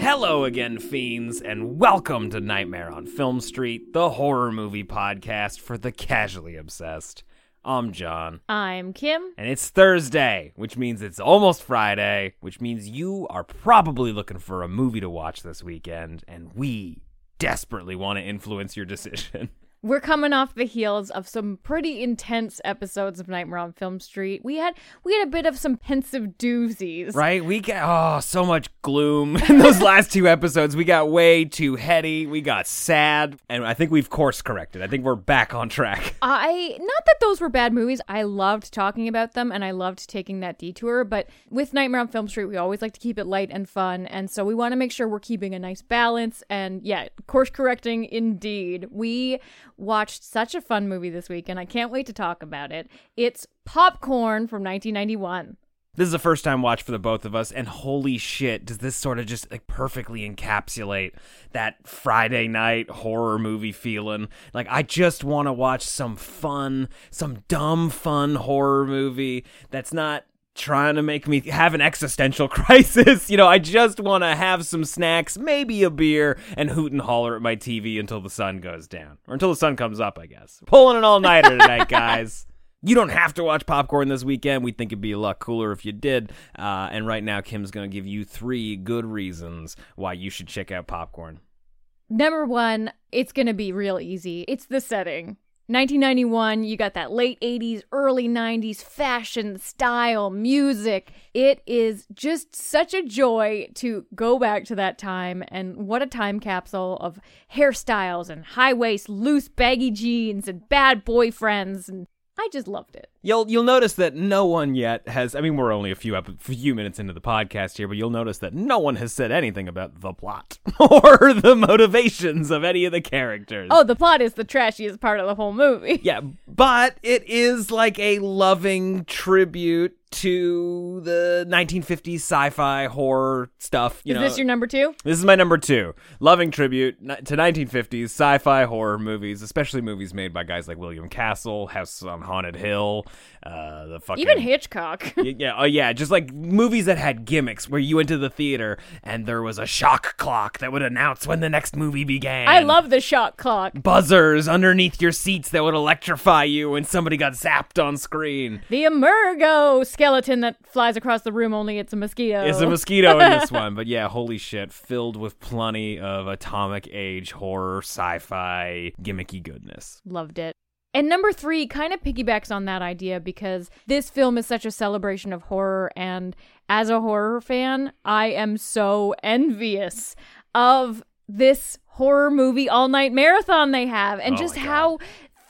Hello again, fiends, and welcome to Nightmare on Film Street, the horror movie podcast for the casually obsessed. I'm John, I'm Kim. and it's Thursday, which means it's almost Friday, which means you are probably looking for a movie to watch this weekend, and we desperately want to influence your decision. We're coming off the heels of some pretty intense episodes of Nightmare on Film Street. We had we had a bit of some pensive doozies. Right? We got oh so much gloom in those last two episodes. We got way too heady. We got sad, and I think we've course corrected. I think we're back on track. I not that those were bad movies. I loved talking about them and I loved taking that detour, but with Nightmare on Film Street, we always like to keep it light and fun, and so we want to make sure we're keeping a nice balance and yeah, course correcting indeed. We watched such a fun movie this week and I can't wait to talk about it. It's Popcorn from 1991. This is a first time watch for the both of us, and holy shit, does this sort of just like perfectly encapsulate that Friday night horror movie feeling? Like, I just want to watch some fun, some dumb fun horror movie that's not trying to make me have an existential crisis. You know, I just want to have some snacks, maybe a beer, and hoot and holler at my TV until the sun goes down. Or until the sun comes up, I guess. Pulling an all nighter tonight, guys. You don't have to watch popcorn this weekend. We think it'd be a lot cooler if you did. Uh, and right now, Kim's going to give you three good reasons why you should check out popcorn. Number one, it's going to be real easy. It's the setting. 1991, you got that late 80s, early 90s fashion, style, music. It is just such a joy to go back to that time and what a time capsule of hairstyles and high waist, loose, baggy jeans and bad boyfriends. And I just loved it. You'll you'll notice that no one yet has. I mean, we're only a few ep- few minutes into the podcast here, but you'll notice that no one has said anything about the plot or the motivations of any of the characters. Oh, the plot is the trashiest part of the whole movie. Yeah, but it is like a loving tribute to the 1950s sci-fi horror stuff. You is know, this your number two? This is my number two. Loving tribute to 1950s sci-fi horror movies, especially movies made by guys like William Castle, House on Haunted Hill, uh, the fucking Even Hitchcock. Yeah, oh yeah, just like movies that had gimmicks where you went to the theater and there was a shock clock that would announce when the next movie began. I love the shock clock. buzzers underneath your seats that would electrify you when somebody got zapped on screen. The Emergo skeleton that flies across the room, only it's a mosquito. It's a mosquito in this one, but yeah, holy shit, filled with plenty of atomic age horror, sci-fi, gimmicky goodness. Loved it. And number three kind of piggybacks on that idea because this film is such a celebration of horror. And as a horror fan, I am so envious of this horror movie all night marathon they have and Oh just how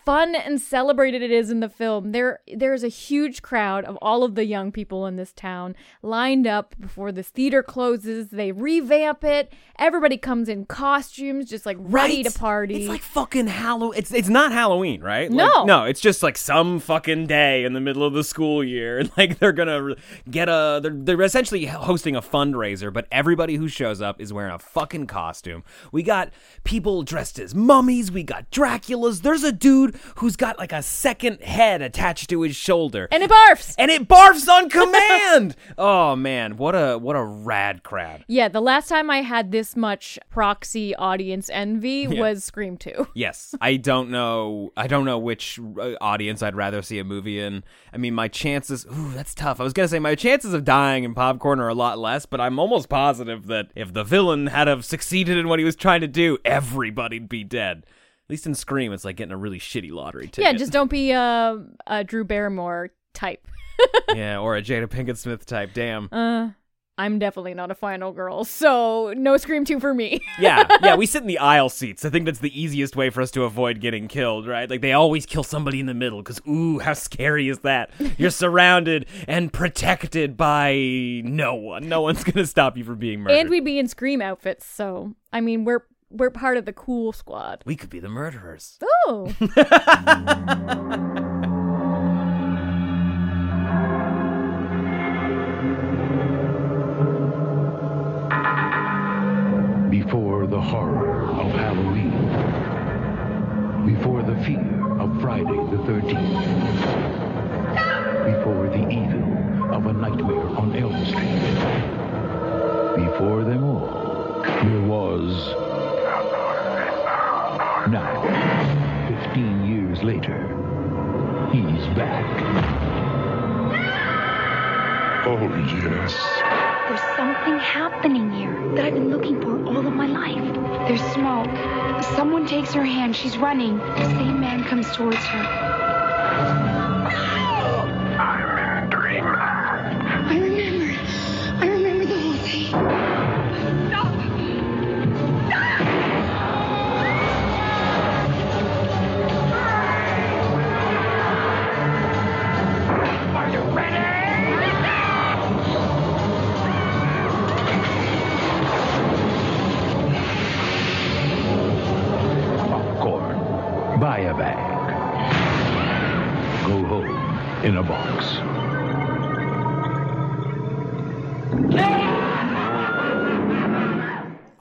fun and celebrated it is in the film. There there's a huge crowd of all of the young people in this town lined up before this theater closes. They revamp it. Everybody comes in costumes just like ready to party. It's like fucking Halloween. It's it's not Halloween, right? Like, No. no. It's just like some fucking day in the middle of the school year. Like they're gonna get a. They're they're essentially hosting a fundraiser, but everybody who shows up is wearing a fucking costume. We got people dressed as mummies. We got Draculas. There's a dude who's got like a second head attached to his shoulder. and it barfs. and it barfs on command. oh man, what a what a rad crab. Yeah, the last time I had this much proxy audience envy was Scream 2. Yes, I don't know. I don't know which uh, audience I'd rather see a movie in. I mean, my chances. Ooh, that's tough. I was gonna say my chances of dying in popcorn are a lot less, but I'm almost positive that if the villain had have succeeded in what he was trying to do, everybody'd be dead. At least in Scream, it's like getting a really shitty lottery ticket. Yeah, just don't be a, a Drew Barrymore type. yeah, or a Jada Pinkett Smith type. Damn. Uh, I'm definitely not a final girl, so no Scream 2 for me. yeah, yeah, we sit in the aisle seats. I think that's the easiest way for us to avoid getting killed, right? Like they always kill somebody in the middle because ooh, how scary is that? You're surrounded and protected by no one. No one's gonna stop you from being murdered. and we'd be in Scream outfits, so I mean, we're we're part of the cool squad. we could be the murderers. Oh, Before the horror of Halloween. Before the fear of Friday the 13th. Before the evil of a nightmare on Elm Street. Before them all, there was. Now, 15 years later, he's back. Oh, yes. There's something happening here that I've been looking for all of my life. There's smoke. Someone takes her hand. She's running. The same man comes towards her.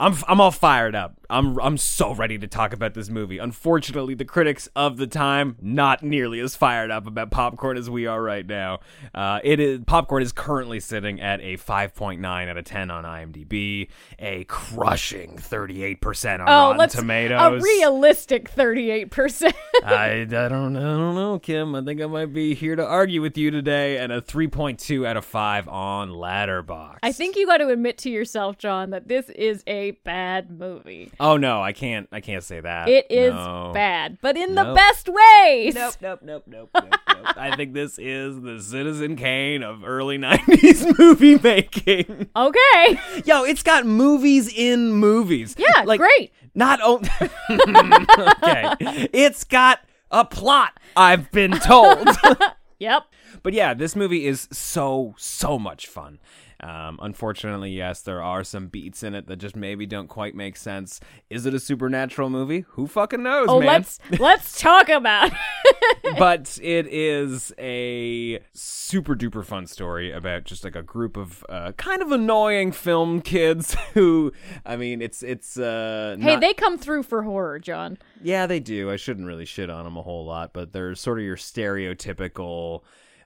I'm I'm all fired up. I'm I'm so ready to talk about this movie. Unfortunately, the critics of the time not nearly as fired up about Popcorn as we are right now. Uh, it is Popcorn is currently sitting at a 5.9 out of 10 on IMDb, a crushing 38% on oh, Rotten let's Tomatoes. a realistic 38%. I, I don't I don't know, Kim. I think I might be here to argue with you today, and a 3.2 out of 5 on Letterboxd. I think you got to admit to yourself, John, that this is a bad movie. Oh no, I can't. I can't say that. It is No. bad, but in the Nope. best ways. Nope, nope, nope, nope, nope, nope. I think this is the Citizen Kane of early 90s movie making. Okay. Yo, it's got movies in movies. Yeah, like, great. Not only. okay. It's got a plot, I've been told. Yep. But yeah, this movie is so so much fun. Um, unfortunately, yes, there are some beats in it that just maybe don't quite make sense. Is it a supernatural movie? Who fucking knows, Oh, man? let's let's talk about. it. but it is a super duper fun story about just like a group of uh, kind of annoying film kids who, I mean, it's it's. Uh, hey, not- they come through for horror, John. yeah, they do. I shouldn't really shit on them a whole lot, but they're sort of your stereotypical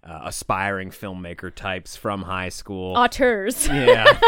uh, aspiring filmmaker types from high school. Auteurs. Yeah.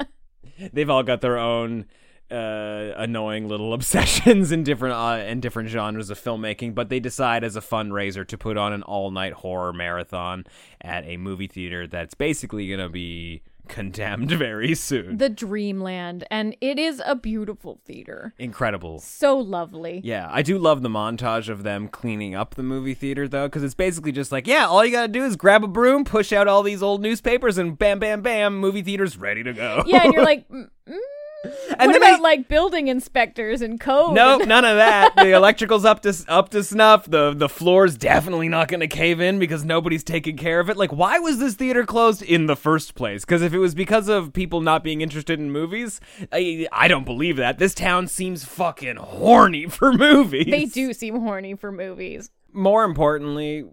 They've all got their own uh, annoying little obsessions in different uh, in different genres of filmmaking, but they decide as a fundraiser to put on an all-night horror marathon at a movie theater that's basically going to be condemned very soon. the Dreamland, and it is a beautiful theater. Incredible. So lovely. Yeah, I do love the montage of them cleaning up the movie theater though, because it's basically just like, yeah, all you gotta do is grab a broom, push out all these old newspapers, and bam, bam, bam, movie theater's ready to go. Yeah, and you're like, mm, mm. And what then about they- like building inspectors and code? Nope, none of that. The electrical's up to up to snuff. The the floor's definitely not going to cave in because nobody's taking care of it. Like, why was this theater closed in the first place? Because if it was because of people not being interested in movies, I, I don't believe that. This town seems fucking horny for movies. They do seem horny for movies. More importantly,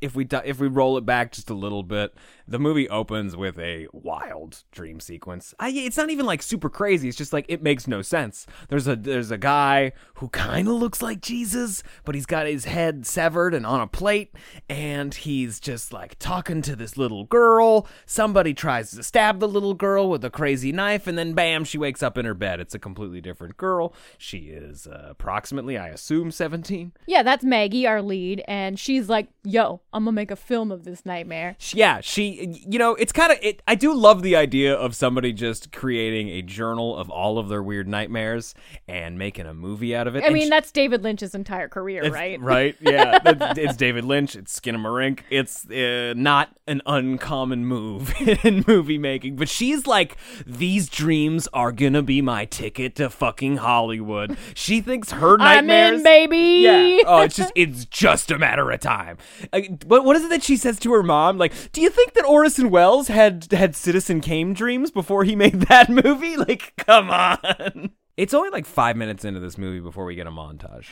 if we do, if we roll it back just a little bit, the movie opens with a wild dream sequence. I, it's not even like super crazy. It's just like it makes no sense. There's a there's a guy who kind of looks like Jesus, but he's got his head severed and on a plate, and he's just like talking to this little girl. Somebody tries to stab the little girl with a crazy knife, and then bam, she wakes up in her bed. It's a completely different girl. She is uh, approximately, I assume, seventeen. Yeah, that's Maggie, our lead, and she's like, "Yo, I'm gonna make a film of this nightmare." Yeah, she you know, it's kind of it. I do love the idea of somebody just creating a journal of all of their weird nightmares and making a movie out of it. I And mean, sh- that's David Lynch's entire career, it's- right? Right. Yeah. That's- it's David Lynch. It's Skinamarink. It's uh, not an uncommon move in movie making, but she's like, these dreams are gonna be my ticket to fucking Hollywood. She thinks her nightmares, I'm in, baby. Yeah. Oh, it's just it's just a matter of time. Like, but what is it that she says to her mom? Like, do you think that Orson Welles had had Citizen Kane dreams before he made that movie? Like, come on. It's only like five minutes into this movie before we get a montage.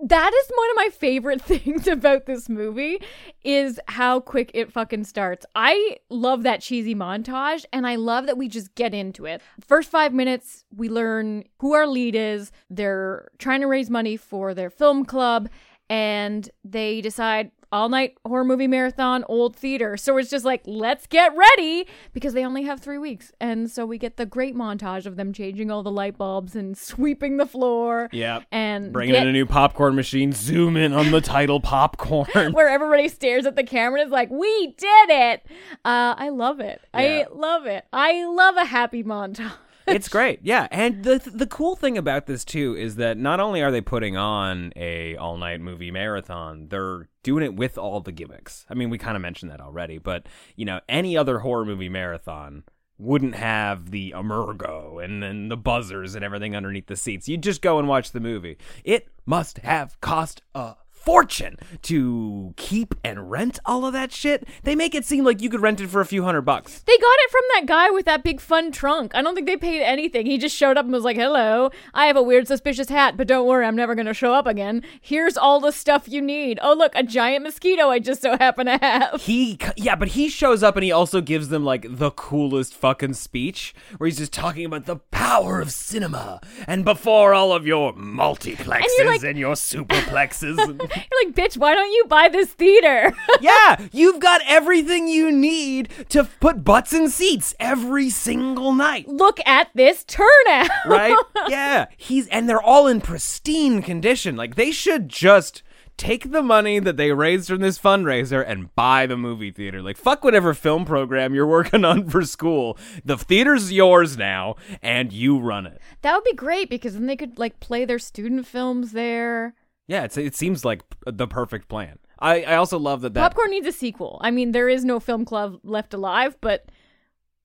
That is one of my favorite things about this movie is how quick it fucking starts. I love that cheesy montage and I love that we just get into it. First 5 minutes we learn who our lead is. They're trying to raise money for their film club and they decide all night horror movie marathon old theater. So it's just like let's get ready because they only have 3 weeks. And so we get the great montage of them changing all the light bulbs and sweeping the floor. Yeah. And Bringing get- in a new popcorn machine. Zoom in on the title popcorn. where everybody stares at the camera and is like, "We did it!" Uh, I love it. Yeah. I love it. I love a happy montage. It's great. Yeah. And the the cool thing about this too is that not only are they putting on a all night movie marathon they're doing it with all the gimmicks. I mean we kind of mentioned that already but you know any other horror movie marathon wouldn't have the emergo and then the buzzers and everything underneath the seats. You'd just go and watch the movie. It must have cost a fortune to keep and rent all of that shit they make it seem like you could rent it for a few hundred bucks They got it from that guy with that big fun trunk. I don't think they paid anything. He just showed up and was like, "Hello, I have a weird suspicious hat, but don't worry, I'm never going to show up again. Here's all the stuff you need. Oh, look, a giant mosquito I just so happen to have." he yeah but he shows up and he also gives them like the coolest fucking speech where he's just talking about the power of cinema and before all of your multiplexes and, like- your superplexes and- You're like, "Bitch, why don't you buy this theater?" yeah you've got everything you need to put butts in seats every single night look at this turnout. right yeah he's and they're all in pristine condition like they should just take the money that they raised from this fundraiser and buy the movie theater like fuck whatever film program you're working on for school the theater's yours now and you run it That would be great because then they could like play their student films there. Yeah it's, it seems like the perfect plan I, I also love that that Popcorn needs a sequel. I mean, there is no film club left alive, but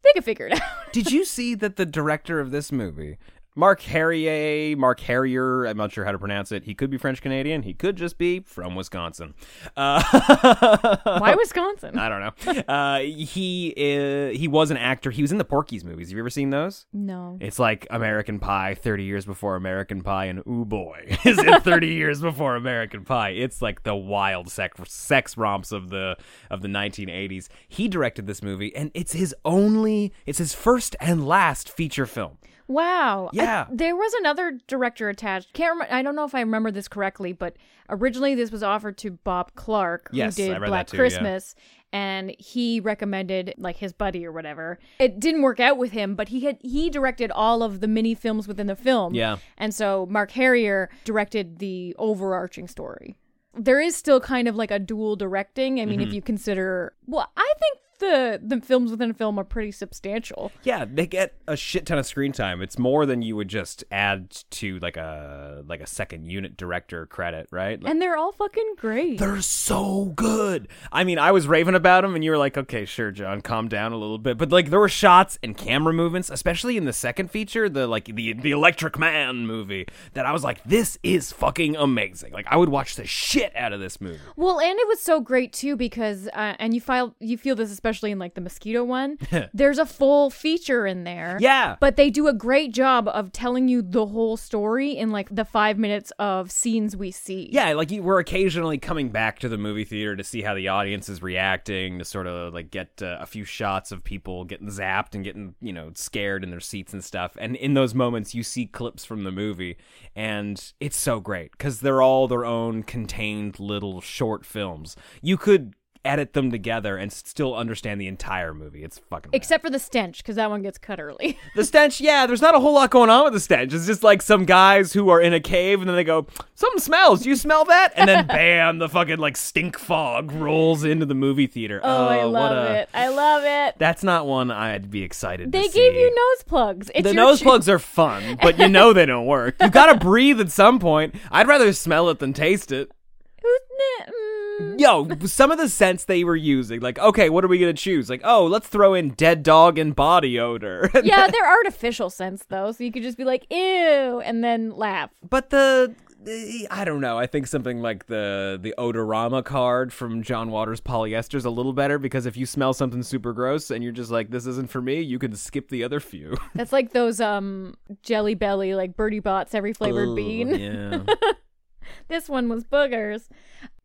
they could figure it out. Did you see that the director of this movie, Mark Herrier, Mark Herrier, I'm not sure how to pronounce it. He could be French Canadian. He could just be from Wisconsin. Uh, Why Wisconsin? I don't know. Uh, he uh, he was an actor. He was in the Porky's movies. Have you ever seen those? No. It's like American Pie, 30 years before American Pie, and ooh boy, is it 30 years before American Pie? It's like the wild sex, sex romps of the of the 1980s. He directed this movie, and it's his only, it's his first and last feature film. Wow. I- Yeah. there was another director attached. Can't remember. I don't know if I remember this correctly, but originally this was offered to Bob Clark, who Yes, did I Black that too, yeah. Christmas, and he recommended like his buddy or whatever. It didn't work out with him, but he had he directed all of the mini films within the film. Yeah. And so Mark Herrier directed the overarching story. There is still kind of like a dual directing. I mean, Mm-hmm. if you consider, well, I think the the films within a film are pretty substantial. Yeah, they get a shit ton of screen time. It's more than you would just add to like a like a second unit director credit, right? Like, And they're all fucking great. They're so good. I mean, I was raving about them, and you were like, "Okay, sure, John, calm down a little bit." But like, there were shots and camera movements, especially in the second feature, the like the the Electric Man movie, that I was like, "This is fucking amazing." Like, I would watch the shit out of this movie. Well, and it was so great too because, uh, and you file you feel this especially in like the mosquito one. there's a full feature in there. Yeah. But they do a great job of telling you the whole story in like the five minutes of scenes we see. Yeah, like you we're occasionally coming back to the movie theater to see how the audience is reacting, to sort of like get uh, a few shots of people getting zapped and getting, you know, scared in their seats and stuff. And in those moments, you see clips from the movie, and it's so great because they're all their own contained little short films. You could edit them together and still understand the entire movie. It's fucking rad. Except for the stench, because that one gets cut early. The stench, yeah, there's not a whole lot going on with the stench. It's just like some guys who are in a cave and then they go, something smells. Do you smell that? And then bam, the fucking like stink fog rolls into the movie theater. Oh, I what love a- it. I love it. That's not one I'd be excited to. They gave see. you nose plugs. It's the nose ch- plugs are fun, but you know they don't work. You gotta breathe at some point. I'd rather smell it than taste it. Mm. Yo, some of the scents they were using, like, okay, what are we gonna choose? Like, oh, let's throw in dead dog and body odor. Yeah, they're artificial scents though, so you could just be like, ew, and then laugh. but the the- I don't know. I think something like the the odorama card from John Waters polyester is a little better because if you smell something super gross and you're just like this isn't for me, you can skip the other few. That's like those um jelly belly, like Bertie Bott's, every flavored bean. Yeah. This one was boogers.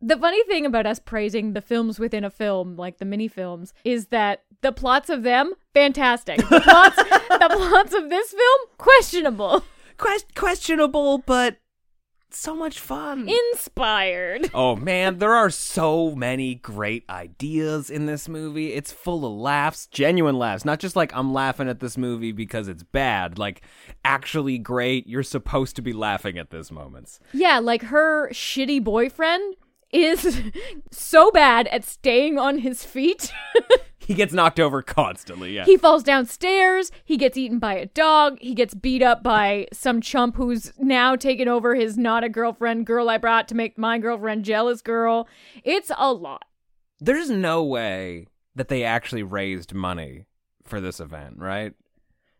The funny thing about us praising the films within a film, like the mini films, is that the plots of them, fantastic. The plots, the plots of this film, questionable. Quest- questionable, but so much fun. Inspired. Oh man, there are so many great ideas in this movie. It's full of laughs, genuine laughs, not just like I'm laughing at this movie because it's bad, like actually great. You're supposed to be laughing at these moments. Yeah, like her shitty boyfriend is so bad at staying on his feet. He gets knocked over constantly, yeah. he falls downstairs. He gets eaten by a dog. He gets beat up by some chump who's now taken over his not a girlfriend girl I brought to make my girlfriend jealous girl. It's a lot. There's no way that they actually raised money for this event, right?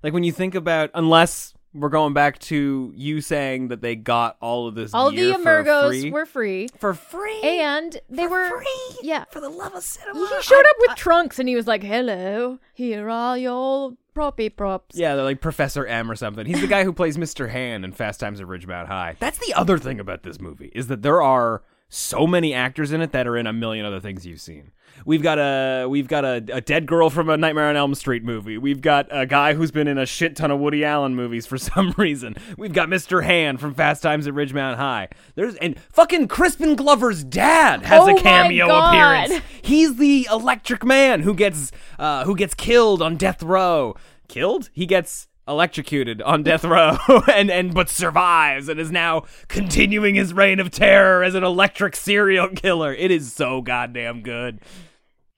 Like when you think about unless we're going back to you saying that they got all of this All the Emergos free. were free. for free And they For were free? Yeah. for the love of cinema. He showed I- up with trunks and he was like, "Hello, here are your proppy props." Yeah, they're like Professor M or something. He's the guy who plays Mr. Hand in Fast Times at Ridgemont High. That's the other thing about this movie is that there are so many actors in it that are in a million other things you've seen. We've got a we've got a, a dead girl from a Nightmare on Elm Street movie. We've got a guy who's been in a shit ton of Woody Allen movies for some reason. We've got Mr. Hand from Fast Times at Ridgemont High. There's and fucking Crispin Glover's dad has Oh a cameo appearance. He's the electric man who gets uh, who gets killed on death row. Killed? He gets electrocuted on death row and and but survives and is now continuing his reign of terror as an electric serial killer. It is so goddamn good.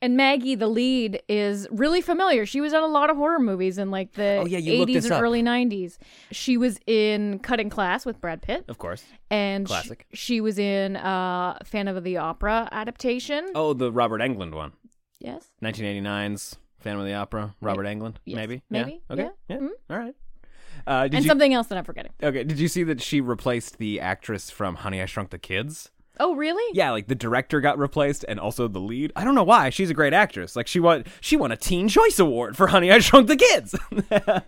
And Maggie, the lead, is really familiar. She was in a lot of horror movies in like the Oh, yeah, you looked 80s this and up. early 90s. She was in Cutting Class with Brad Pitt. Of course. And Classic. she was in uh, Phantom of the Opera adaptation. Oh, the Robert Englund one. Yes. 1989's Phantom of the Opera, Robert Englund, Yes. maybe? Maybe, Yeah. Okay. yeah. Yeah. Mhm. All right. Uh, did and you, something else that I'm forgetting. Okay, did you see that she replaced the actress from Honey I Shrunk the Kids? Oh, really? Yeah, like the director got replaced and also the lead. I don't know why. She's a great actress. Like she won she won a Teen Choice Award for Honey I Shrunk the Kids.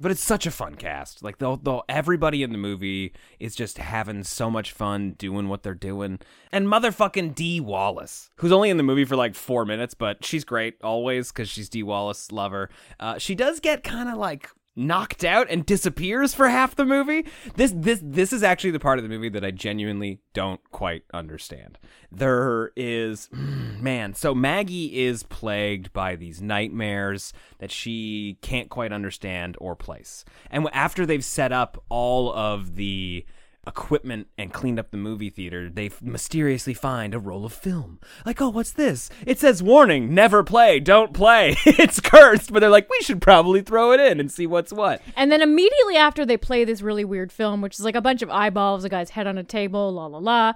but it's such a fun cast. Like the, the everybody in the movie is just having so much fun doing what they're doing. And motherfucking Dee Wallace, who's only in the movie for like four minutes, but she's great always because she's Dee Wallace. Love her. Uh, she does get kind of like knocked out and disappears for half the movie. This this this is actually the part of the movie that I genuinely don't quite understand. There is man, so Maggie is plagued by these nightmares that she can't quite understand or place. And after they've set up all of the equipment and cleaned up the movie theater, they mysteriously find a roll of film. Like, oh, what's this? It says warning, never play, don't play. it's cursed, but they're like, we should probably throw it in and see what's what. And then immediately after they play this really weird film, which is like a bunch of eyeballs, a guy's head on a table, la la la,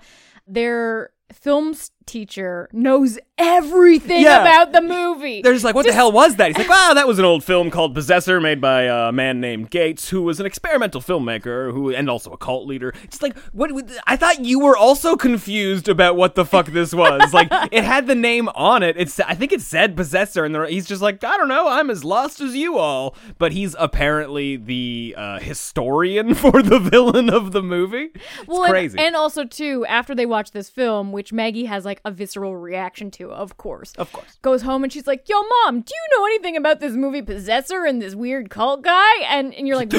their films teacher knows everything Yeah. about the movie. They're just like, what the hell was that? He's like, wow, that was an old film called Possessor, made by a man named Gates, who was an experimental filmmaker who and also a cult leader. It's like, what? I thought you were also confused about what the fuck this was. like, it had the name on it. It's, I think it said Possessor, and he's just like, I don't know, I'm as lost as you all. But he's apparently the uh, historian for the villain of the movie. It's well, and- crazy. And, also too, after they watch this film, which Maggie has like like a visceral reaction to, of course. Of course. Goes home and she's like, "Yo, mom, do you know anything about this movie Possessor and this weird cult guy?" And and you're like,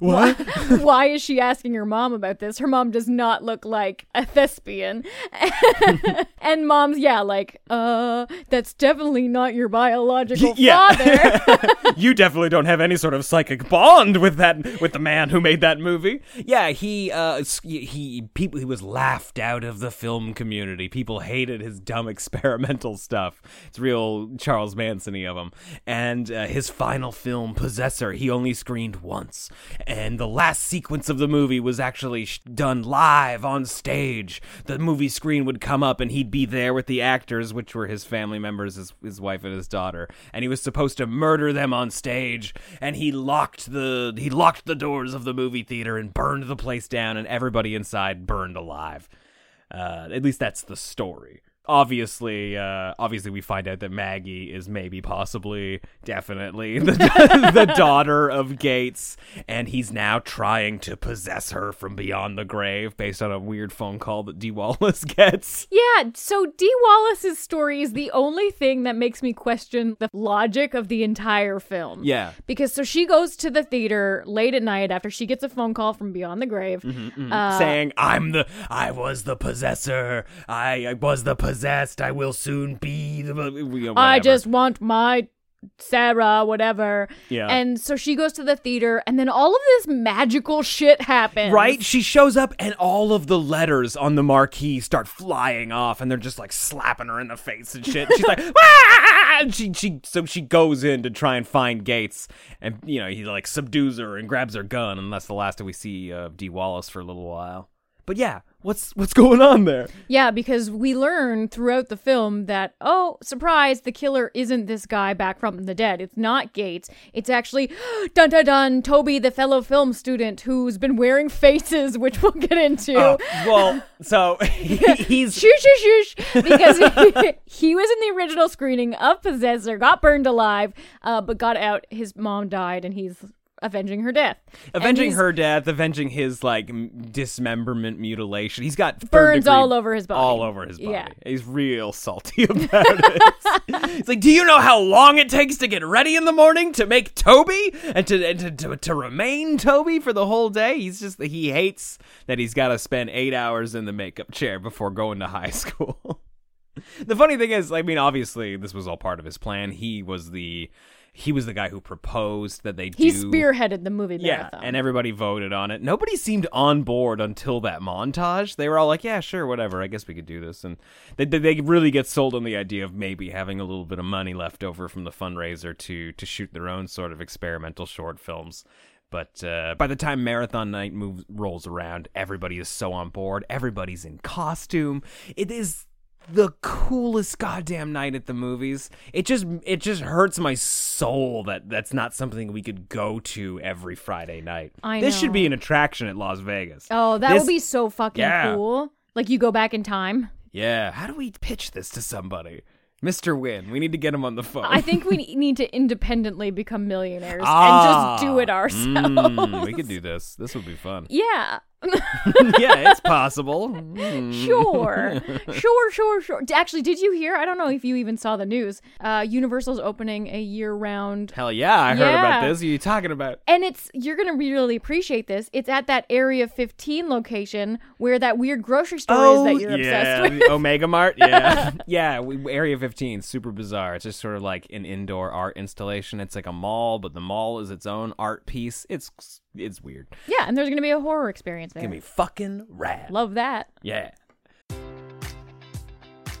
"What? Why is she asking her mom about this? Her mom does not look like a thespian." and mom's yeah, like, "Uh, that's definitely not your biological Yeah. father." you definitely don't have any sort of psychic bond with that with the man who made that movie. Yeah, he uh s- he people he was laughed out of the film community. People hated his dumb experimental stuff. It's real Charles Manson-y of him. And uh, his final film Possessor, he only screened once. And the last sequence of the movie was actually done live on stage. The movie screen would come up and he'd be there with the actors, which were his family members, his, his wife and his daughter. And he was supposed to murder them on stage. And he locked the he locked the doors of the movie theater and burned the place down, and everybody inside burned alive. Uh, at least that's the story. Obviously, uh, obviously, we find out that Maggie is maybe, possibly, definitely the, the daughter of Gates, and he's now trying to possess her from beyond the grave, based on a weird phone call that Dee Wallace gets. Yeah, so Dee Wallace's story is the only thing that makes me question the logic of the entire film. Yeah. Because so she goes to the theater late at night after she gets a phone call from beyond the grave. Mm-hmm, Uh, saying, "I'm the, I was the possessor. I, I was the possessed. I will soon be the." I just want my Sarah, whatever. Yeah. And so she goes to the theater, and then all of this magical shit happens. Right? She shows up and all of the letters on the marquee start flying off and they're just like slapping her in the face and shit. She's like, ah! And she, she, so she goes in to try and find Gates and, you know, he like subdues her and grabs her gun and that's the last that we see of Dee Wallace for a little while. But yeah, what's, what's going on there? Yeah, because we learn throughout the film that, oh, surprise, the killer isn't this guy back from the dead. It's not Gates. It's actually, dun dun dun, Toby, the fellow film student who's been wearing faces, which we'll get into. Uh, well, so he, he's Shush, shush, shush, because he, he was in the original screening of Possessor, got burned alive, uh, but got out. His mom died, and he's avenging her death. Avenging her death, avenging his like m- dismemberment, mutilation. He's got Burns all over his body. all over his body. Yeah. He's real salty about it. He's like, "Do you know how long it takes to get ready in the morning to make Toby and to and to, to, to remain Toby for the whole day?" He's just he hates that he's got to spend eight hours in the makeup chair before going to high school. the funny thing is, I mean, obviously this was all part of his plan. He was the he was the guy who proposed that they He do spearheaded the movie yeah, marathon. and everybody voted on it. Nobody seemed on board until that montage. They were all like, "Yeah, sure, whatever. I guess we could do this." And they they they really get sold on the idea of maybe having a little bit of money left over from the fundraiser to to shoot their own sort of experimental short films. But uh, by the time marathon night moves rolls around, everybody is so on board. Everybody's in costume. It is the coolest goddamn night at the movies. It just it just hurts my soul that that's not something we could go to every Friday night. I this should be an attraction at Las Vegas. oh, that This- would be so fucking Yeah. cool. Like you go back in time. Yeah, how do we pitch this to somebody? Mr. Wynn, we need to get him on the phone. I think we need to independently become millionaires Ah, and just do it ourselves. mm, we could do this. This would be fun. Yeah. yeah, it's possible. Mm. Sure. sure, sure, sure. Actually, did you hear? I don't know if you even saw the news. Uh Universal's opening a year-round Hell yeah, I heard about this. What are you talking about? and it's you're gonna really appreciate this. It's at that Area 15 location where that weird grocery store is that you're Oh, yeah, obsessed with. the Omega Mart. Yeah, yeah. We, Area 15, super bizarre. It's just sort of like an indoor art installation. It's like a mall, but the mall is its own art piece. It's it's weird. Yeah, and there's gonna be a horror experience there. gonna be fucking rad. Love that. Yeah.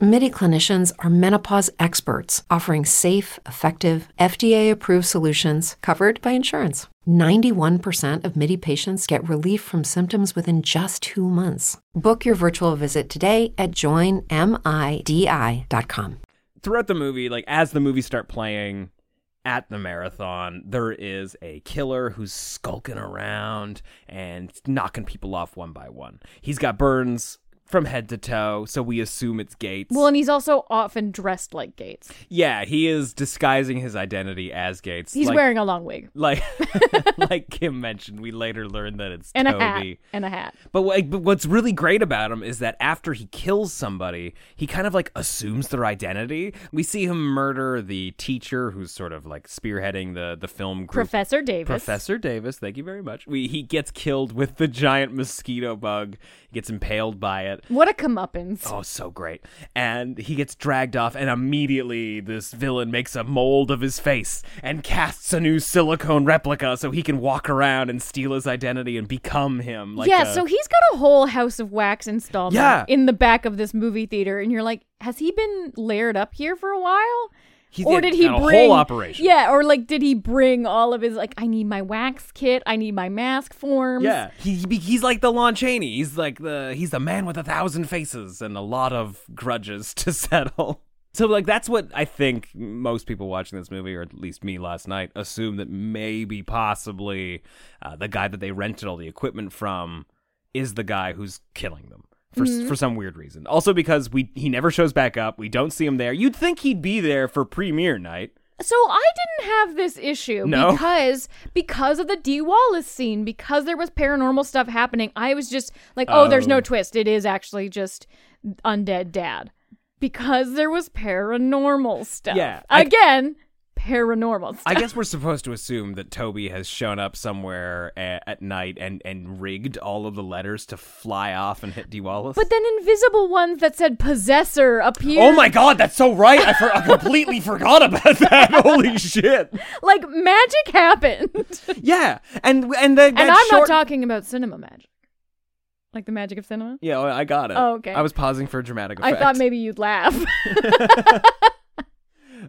MIDI clinicians are menopause experts, offering safe, effective, FDA approved solutions covered by insurance. 91% of MIDI patients get relief from symptoms within just two months. Book your virtual visit today at joinmidi.com. throughout the movie, like as the movies start playing at the marathon, there is a killer who's skulking around and knocking people off one by one. He's got burns from head to toe, so we assume it's Gates. Well, and he's also often dressed like Gates. yeah, he is disguising his identity as Gates. He's like, wearing a long wig like like Kim mentioned. We later learn that it's and Toby. a hat and a hat. But, what, but what's really great about him is that after he kills somebody, he kind of like assumes their identity. We see him murder the teacher who's sort of like spearheading the the film group. Professor Davis. Professor Davis, thank you very much. We, he gets killed with the giant mosquito bug. He gets impaled by it. What a comeuppance. Oh, so great. And he gets dragged off, and immediately this villain makes a mold of his face and casts a new silicone replica so he can walk around and steal his identity and become him. Like yeah, a- so he's got a whole House of Wax installment Yeah. in the back of this movie theater, and you're like, has he been layered up here for a while? He or did did he a whole bring operation. Yeah, or like did he bring all of his like I need my wax kit, I need my mask forms. Yeah, he, he he's like the Lon Chaney. He's like the he's the man with a thousand faces and a lot of grudges to settle. So like that's what I think most people watching this movie, or at least me last night, assume that maybe possibly uh, the guy that they rented all the equipment from is the guy who's killing them. For, Mm-hmm. for some weird reason. Also because we he never shows back up. We don't see him there. You'd think he'd be there for premiere night. So I didn't have this issue No? because because of the Dee Wallace scene, because there was paranormal stuff happening. I was just like, oh, there's no Oh. twist. It is actually just undead dad. Because there was paranormal stuff. Yeah, I- Again, paranormal stuff. I guess we're supposed to assume that Toby has shown up somewhere a- at night and, and rigged all of the letters to fly off and hit Dee Wallace. But then invisible ones that said possessor appeared. oh my god, that's so right! I, for- I completely forgot about that. Holy shit! Like magic happened. Yeah, and and the, and I'm short- not talking about cinema magic. Like the magic of cinema? Yeah, well, I got it. Oh, okay. I was pausing for a dramatic effect. I thought maybe you'd laugh.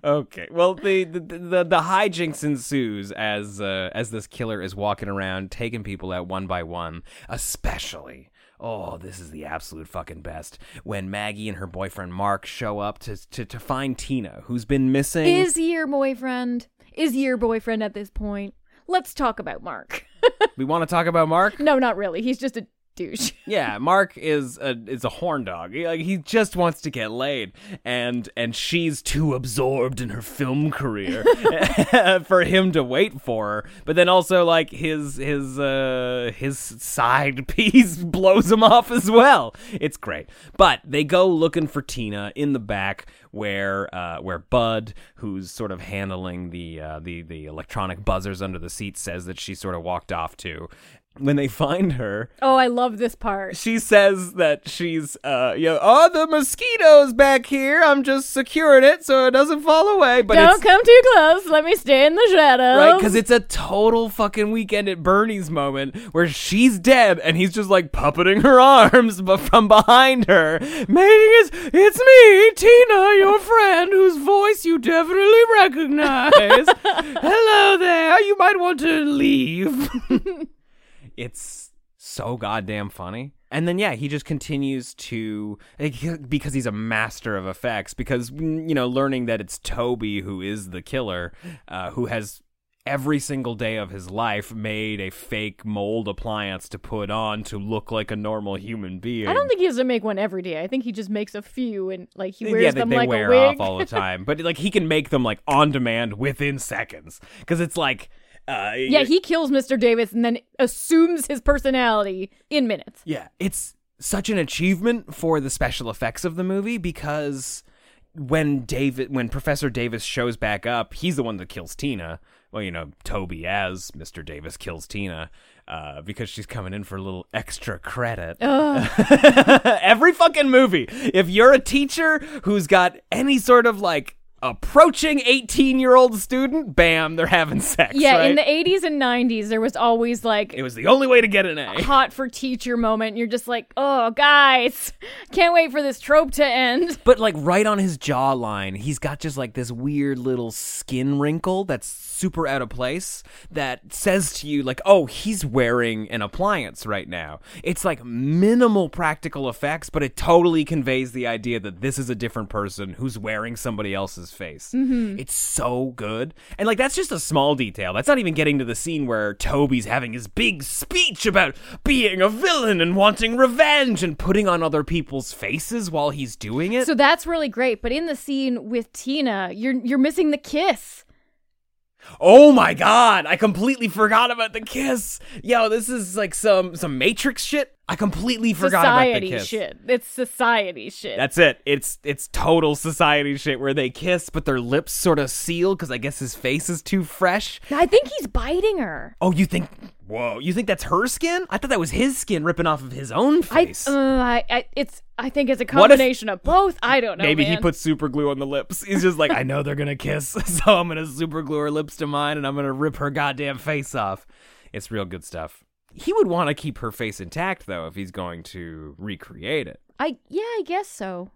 Okay. Well, the the, the the hijinks ensues as uh, as this killer is walking around taking people out one by one, especially. Oh, this is the absolute fucking best. When Maggie and her boyfriend Mark show up to to, to find Tina, who's been missing. Is your boyfriend? Is your boyfriend at this point? Let's talk about Mark. we want to talk about Mark? no, not really. He's just a douche. Yeah, Mark is a is a horn dog. He, like, he just wants to get laid, and and she's too absorbed in her film career for him to wait for her. But then also like his his uh his side piece blows him off as well. It's great. But they go looking for Tina in the back where uh where Bud, who's sort of handling the uh, the the electronic buzzers under the seat, says that she sort of walked off to. When they find her, Oh, I love this part. she says that she's uh you know oh the mosquitoes back here i'm just securing it so it doesn't fall away but Don't come too close. Let me stay in the shadows. right because it's a total fucking weekend at bernie's moment where she's dead and he's just like puppeting her arms but from behind her making it it's me tina your friend whose voice you definitely recognize hello there you might want to leave it's so goddamn funny. And then yeah, he just continues to because he's a master of effects. Because mm, you know, learning that it's Toby who is the killer, uh, who has every single day of his life made a fake mold appliance to put on to look like a normal human being. I don't think he has to make one every day. I think he just makes a few and like he wears yeah, they, them they like wear a wig. off all the time. But like he can make them like on demand within seconds because it's like Uh, Yeah, he kills Mr. Davis and then assumes his personality in minutes. Yeah, it's such an achievement for the special effects of the movie because when David when Professor Davis shows back up, he's the one that kills Tina. Well, you know, Toby as Mr. Davis kills Tina uh, because she's coming in for a little extra credit. Every fucking movie. If you're a teacher who's got any sort of like approaching 18 year old student, bam, they're having sex. Yeah, right? in the 80s and 90s, there was always like it was the only way to get an A. hot for teacher moment. You're just like, oh, guys, can't wait for this trope to end. But like right on his jawline, he's got just like this weird little skin wrinkle that's super out of place that says to you like, "Oh, he's wearing an appliance right now." It's like minimal practical effects, but it totally conveys the idea that this is a different person who's wearing somebody else's face. Mm-hmm. It's so good. And like that's just a small detail. That's not even getting to the scene where Toby's having his big speech about being a villain and wanting revenge and putting on other people's faces while he's doing it. So that's really great. But in the scene with Tina, you're you're missing the kiss. Oh my god, I completely forgot about the kiss. Yo, this is like some some Matrix shit. I completely forgot society about the kiss. shit. It's society shit. That's it. It's it's total society shit where they kiss but their lips sort of seal cuz I guess his face is too fresh. I think he's biting her. Oh, you think Whoa, you think that's her skin? I thought that was his skin ripping off of his own I, face. uh, I, I, it's. I think it's a What if- combination of both. I don't know. Maybe he put puts super glue on the lips. He's just like, I know they're gonna kiss, so I'm gonna super glue her lips to mine, and I'm gonna rip her goddamn face off. It's real good stuff. He would want to keep her face intact though, if he's going to recreate it. I yeah, I guess so.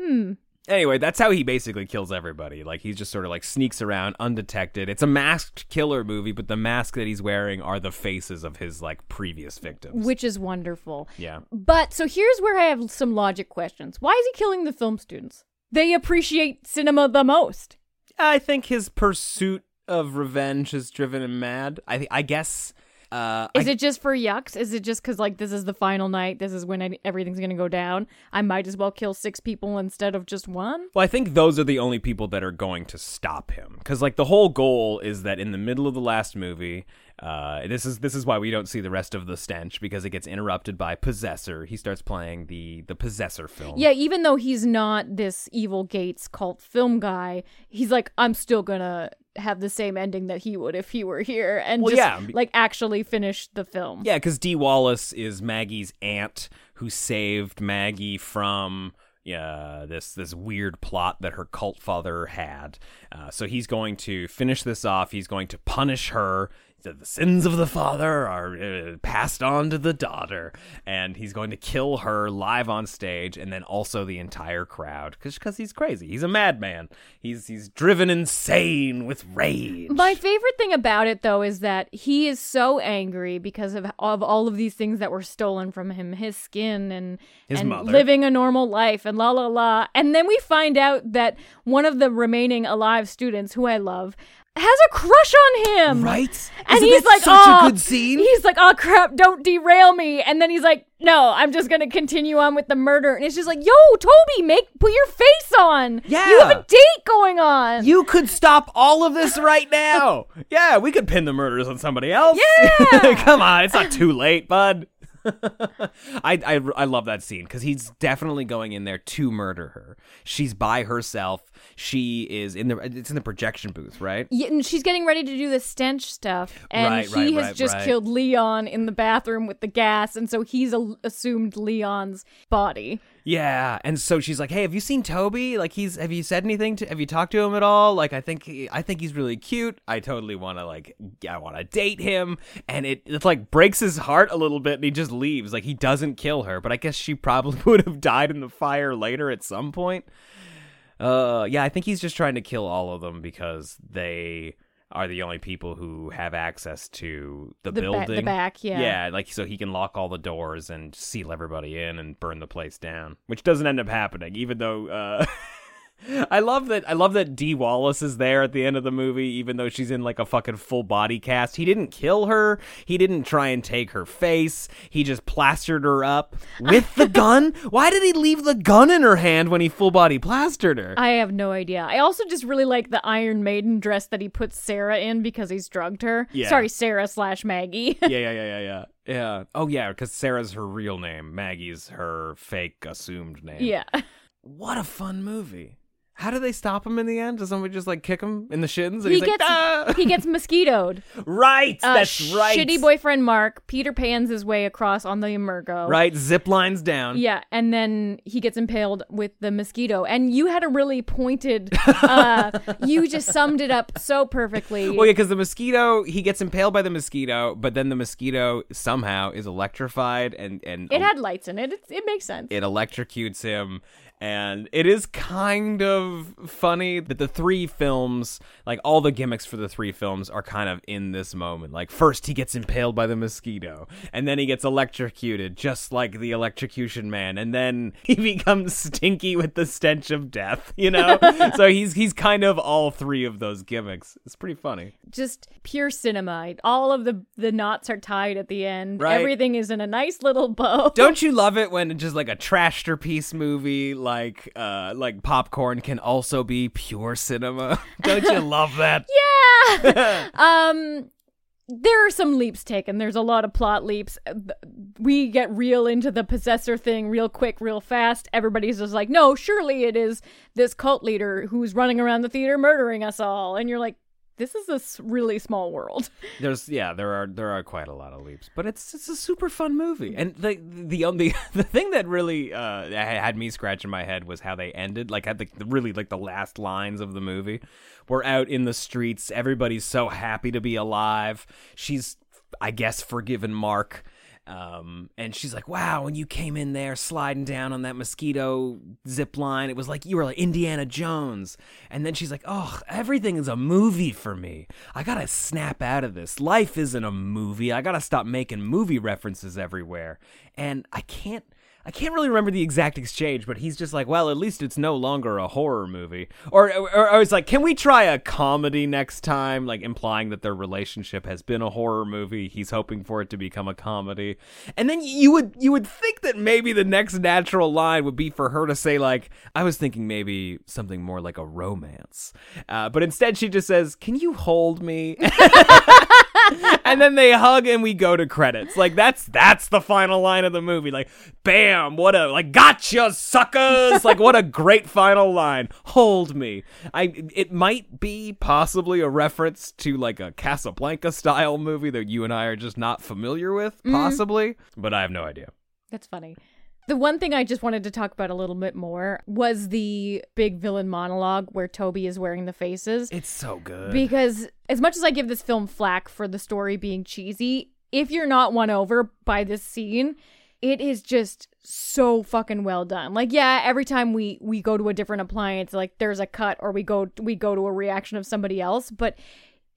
Hmm. Anyway, that's how he basically kills everybody. Like he's just sort of like sneaks around undetected. It's a masked killer movie, but the mask that he's wearing are the faces of his like previous victims. Which is wonderful. yeah. But so here's where I have some logic questions. Why is he killing the film students? They appreciate cinema the most. I think his pursuit of revenge has driven him mad. I I guess uh Is I- it just for yucks? Is it just because like this is the final night? This is when I, everything's gonna go down. I might as well kill six people instead of just one. Well, I think those are the only people that are going to stop him because, like, the whole goal is that in the middle of the last movie, uh, this is this is why we don't see the rest of the stench because it gets interrupted by Possessor. He starts playing the the Possessor film. Yeah, even though he's not this evil Gates cult film guy, he's like, I'm still gonna have the same ending that he would if he were here, and Well, just yeah. like actually finish the film. Yeah, because Dee Wallace is Maggie's aunt who saved Maggie from yeah this this weird plot that her cult father had. Uh, so he's going to finish this off. He's going to punish her. The sins of the father are uh, passed on to the daughter, and he's going to kill her live on stage, and then also the entire crowd, because he's crazy. He's a madman. He's he's driven insane with rage. My favorite thing about it, though, is that he is so angry because of of all of these things that were stolen from him, his skin and His and mother. living a normal life, and la la la. And then we find out that one of the remaining alive students, who I love, has a crush on him. Right? And Isn't he's that like, such "Oh," a good scene. He's like, "Oh crap! Don't derail me!" And then he's like, "No, I'm just gonna continue on with the murder." And it's just like, "Yo, Toby, make put your face on. Yeah. you have a date going on. You could stop all of this right now. yeah, we could pin the murders on somebody else. Yeah. Come on, it's not too late, bud. I, I I love that scene because he's definitely going in there to murder her. She's by herself. She is in the it's in the projection booth, right? Yeah, and she's getting ready to do the stench stuff, and Right, he right, has right, just killed Leon in the bathroom with the gas, and so he's a- assumed Leon's body. Yeah, and so she's like, "Hey, have you seen Toby? Like, he's have you said anything to? Have you talked to him at all? Like, I think he, I think he's really cute. I totally want to like, I want to date him." And it it like breaks his heart a little bit, and he just leaves. Like, he doesn't kill her, but I guess she probably would have died in the fire later at some point. Uh, yeah, I think he's just trying to kill all of them because they are the only people who have access to the, The ba- building. the back, yeah. Yeah, like so he can lock all the doors and seal everybody in and burn the place down, which doesn't end up happening, even though uh, I love that. I love that Dee Wallace is there at the end of the movie, even though she's in like a fucking full body cast. He didn't kill her. He didn't try and take her face. He just plastered her up with the gun. Why did he leave the gun in her hand when he full body plastered her? I have no idea. I also just really like the Iron Maiden dress that he puts Sarah in because he's drugged her. Yeah. Sorry, Sarah slash Maggie. yeah, yeah, yeah, yeah, yeah. Yeah. Oh yeah, because Sarah's her real name. Maggie's her fake assumed name. yeah. What a fun movie. How do they stop him in the end? Does somebody just like kick him in the shins? And He he's like, gets "Ah!" he gets mosquitoed. right. Uh, that's right. Shitty boyfriend Mark. Peter pans his way across on the Emergo. Right. Zip lines down. Yeah, and then he gets impaled with the mosquito. And you had a really pointed. Uh, you just summed it up so perfectly. Well, yeah, because the mosquito, he gets impaled by the mosquito, but then the mosquito somehow is electrified and and it had lights in it. It, it makes sense. it electrocutes him and it is kind of funny that the three films like all the gimmicks for the three films are kind of in this moment like first he gets impaled by the mosquito and then he gets electrocuted just like the electrocution man and then he becomes stinky with the stench of death you know so he's he's kind of all three of those gimmicks it's pretty funny just pure cinema. All of the the knots are tied at the end. Right. Everything is in a nice little bow. Don't you love it when just like a trashterpiece movie like uh like popcorn can also be pure cinema? Don't you love that? yeah. um there are some leaps taken. There's a lot of plot leaps. Uh, We get real into the possessor thing real quick, real fast. Everybody's just like, "No, surely it is this cult leader who's running around the theater murdering us all." And you're like, "This is a really small world." There's yeah, there are there are quite a lot of leaps, but it's it's a super fun movie. And the the only the thing that really uh had me scratching my head was how they ended. Like had the, the really like the last lines of the movie. We're out in the streets. Everybody's so happy to be alive. She's I guess forgiven Mark. Um, and she's like, "Wow, when you came in there sliding down on that mosquito zip line, it was like you were like Indiana Jones." And then she's like, "Oh, everything is a movie for me. I gotta snap out of this. Life isn't a movie. I gotta stop making movie references everywhere." And I can't. I can't really remember the exact exchange, but he's just like, well, at least it's no longer a horror movie. Or, or, or it's like, can we try a comedy next time? Like implying that their relationship has been a horror movie. He's hoping for it to become a comedy. And then you would you would think that maybe the next natural line would be for her to say like, I was thinking maybe something more like a romance. Uh, but instead she just says, can you hold me? and then they hug and we go to credits. Like that's that's the final line of the movie. Like bam, what a like gotcha suckers. like what a great final line. Hold me. I it might be possibly a reference to like a Casablanca style movie that you and I are just not familiar with, mm-hmm. possibly, but I have no idea. That's funny. The one thing I just wanted to talk about a little bit more was the big villain monologue where Toby is wearing the faces. It's so good. Because as much as I give this film flack for the story being cheesy, if you're not won over by this scene, it is just so fucking well done. Like yeah, every time we we go to a different appliance, like there's a cut or we go we go to a reaction of somebody else, but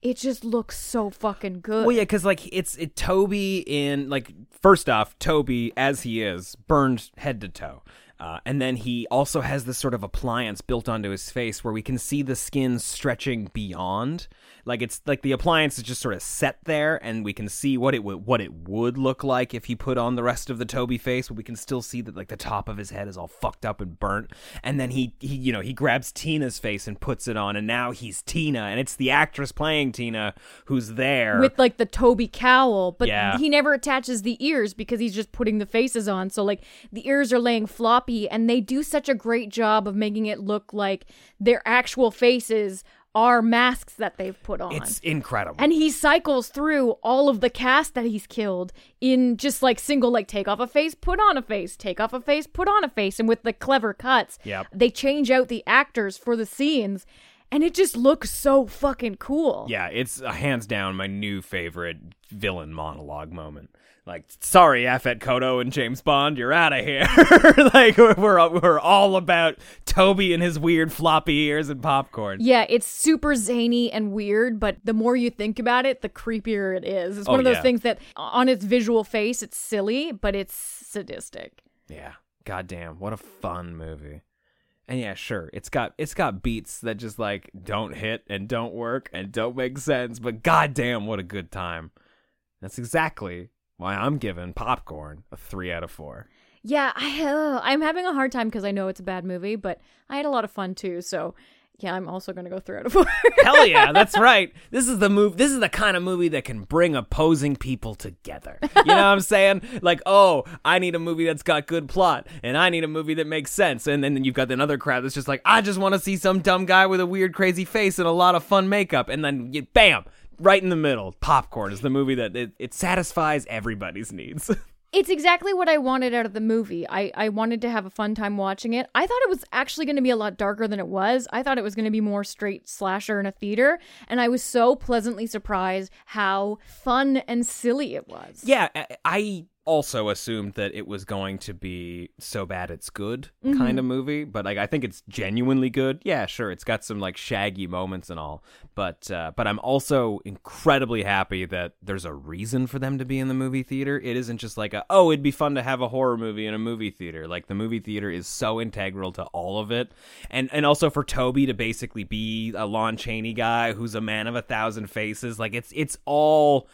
it just looks so fucking good. Well, yeah, because like it's it Toby in like first off, Toby as he is burned head to toe. Uh, and then he also has this sort of appliance built onto his face where we can see the skin stretching beyond. Like it's like the appliance is just sort of set there, and we can see what it would what it would look like if he put on the rest of the Toby face. But we can still see that like the top of his head is all fucked up and burnt. And then he he you know he grabs Tina's face and puts it on, and now he's Tina, and it's the actress playing Tina who's there with like the Toby cowl, but Yeah. he never attaches the ears because he's just putting the faces on. So like the ears are laying floppy and they do such a great job of making it look like their actual faces are masks that they've put on. It's incredible. and he cycles through all of the cast that he's killed in just like single like take off a face, put on a face, take off a face, put on a face and with the clever cuts, Yep. they change out the actors for the scenes and it just looks so fucking cool. Yeah, it's uh, hands down my new favorite villain monologue moment. Like, sorry, Affet Koto and James Bond, you're out of here. like, we're, we're we're all about Toby and his weird floppy ears and popcorn. Yeah, it's super zany and weird, but the more you think about it, the creepier it is. It's oh, one Oh, of those yeah. things that on its visual face, it's silly, but it's sadistic. Yeah, goddamn, what a fun movie. And yeah, sure, it's got it's got beats that just like don't hit and don't work and don't make sense, but goddamn, what a good time. That's exactly why I'm giving Popcorn a three out of four. Yeah, I, uh, I'm having a hard time because I know it's a bad movie, but I had a lot of fun too. So yeah, I'm also gonna go three out of four. Hell yeah, that's right. This is the move. This is the kind of movie that can bring opposing people together. You know what I'm saying? Like, oh, I need a movie that's got good plot, and I need a movie that makes sense. And then you've got another crowd that's just like, I just want to see some dumb guy with a weird, crazy face and a lot of fun makeup. And then, you, bam, right in the middle. Popcorn is the movie that it, it satisfies everybody's needs. It's exactly what I wanted out of the movie. I, I wanted to have a fun time watching it. I thought it was actually going to be a lot darker than it was. I thought it was going to be more straight slasher in a theater. And I was so pleasantly surprised how fun and silly it was. yeah, I- I also assumed that it was going to be so bad it's good kind of movie, but like I think it's genuinely good. Yeah, sure, it's got some like shaggy moments and all, but uh, but I'm also incredibly happy that there's a reason for them to be in the movie theater. It isn't just like a oh, it'd be fun to have a horror movie in a movie theater. Like the movie theater is so integral to all of it, and and also for Toby to basically be a Lon Chaney guy who's a man of a thousand faces. Like it's it's all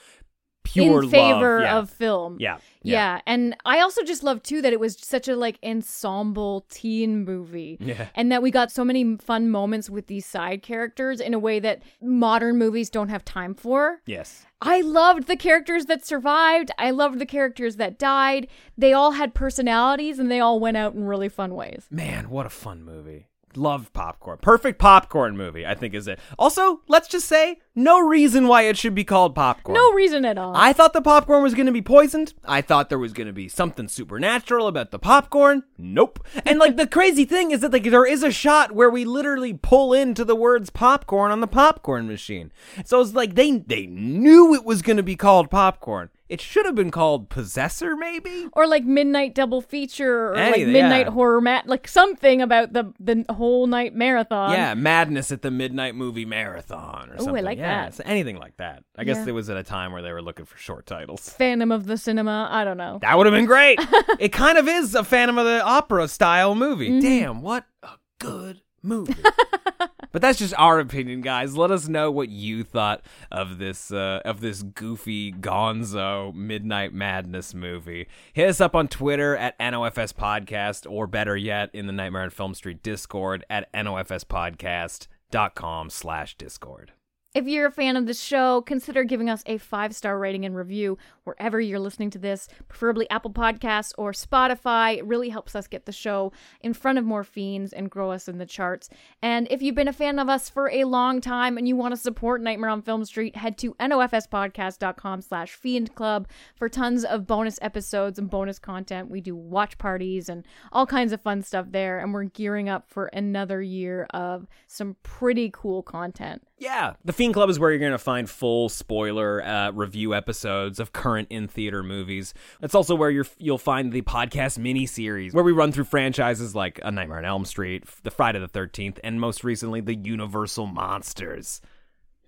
pure in favor. Yeah. of film. Yeah. Yeah. And I also just love too that it was such a like ensemble teen movie. Yeah. And that we got so many fun moments with these side characters in a way that modern movies don't have time for. Yes. I loved the characters that survived. I loved the characters that died. They all had personalities and they all went out in really fun ways. Man, what a fun movie. Love popcorn. Perfect popcorn movie, I think is it. Also, let's just say, no reason why it should be called popcorn. No reason at all. I thought the popcorn was going to be poisoned. I thought there was going to be something supernatural about the popcorn. Nope. And like the crazy thing is that like there is a shot where we literally pull into the words popcorn on the popcorn machine. So it's like they they knew it was going to be called popcorn. It should have been called possessor maybe. or like midnight double feature or like midnight yeah. horror mat like something about the the whole night marathon. Yeah, madness at the midnight movie marathon or Ooh, I something. like yeah, that. anything like that. I guess Yeah. it was at a time where they were looking for short titles. Phantom of the Cinema. I don't know. That would have been great. it kind of is a Phantom of the Opera style movie. Mm-hmm. Damn, what a good movie. but that's just our opinion, guys. Let us know what you thought of this uh, of this goofy Gonzo Midnight Madness movie. Hit us up on Twitter at NOFS Podcast, or better yet, in the Nightmare on Film Street Discord at NOFSPodcast.com slash Discord. If you're a fan of the show, consider giving us a five star rating and review wherever you're listening to this, preferably Apple Podcasts or Spotify. It really helps us get the show in front of more fiends and grow us in the charts. And if you've been a fan of us for a long time and you want to support Nightmare on Film Street, head to nofspodcast.com slash fiend club for tons of bonus episodes and bonus content. We do watch parties and all kinds of fun stuff there. And we're gearing up for another year of some pretty cool content. Yeah, the Fiend Club is where you're going to find full spoiler uh, review episodes of current in theater movies. That's also where you're, you'll find the podcast mini series where we run through franchises like A Nightmare on Elm Street, The Friday the Thirteenth, and most recently the Universal Monsters.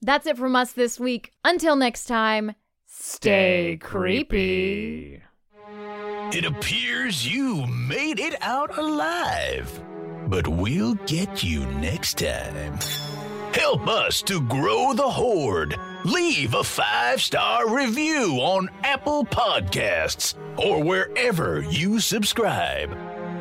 That's it from us this week. Until next time, stay creepy. It appears you made it out alive. But we'll get you next time. Help us to grow the horde. Leave a five star review on Apple Podcasts or wherever you subscribe.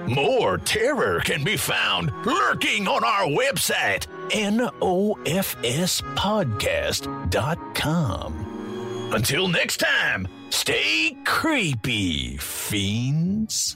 More terror can be found lurking on our website, nofspodcast.com. Until next time, stay creepy, fiends.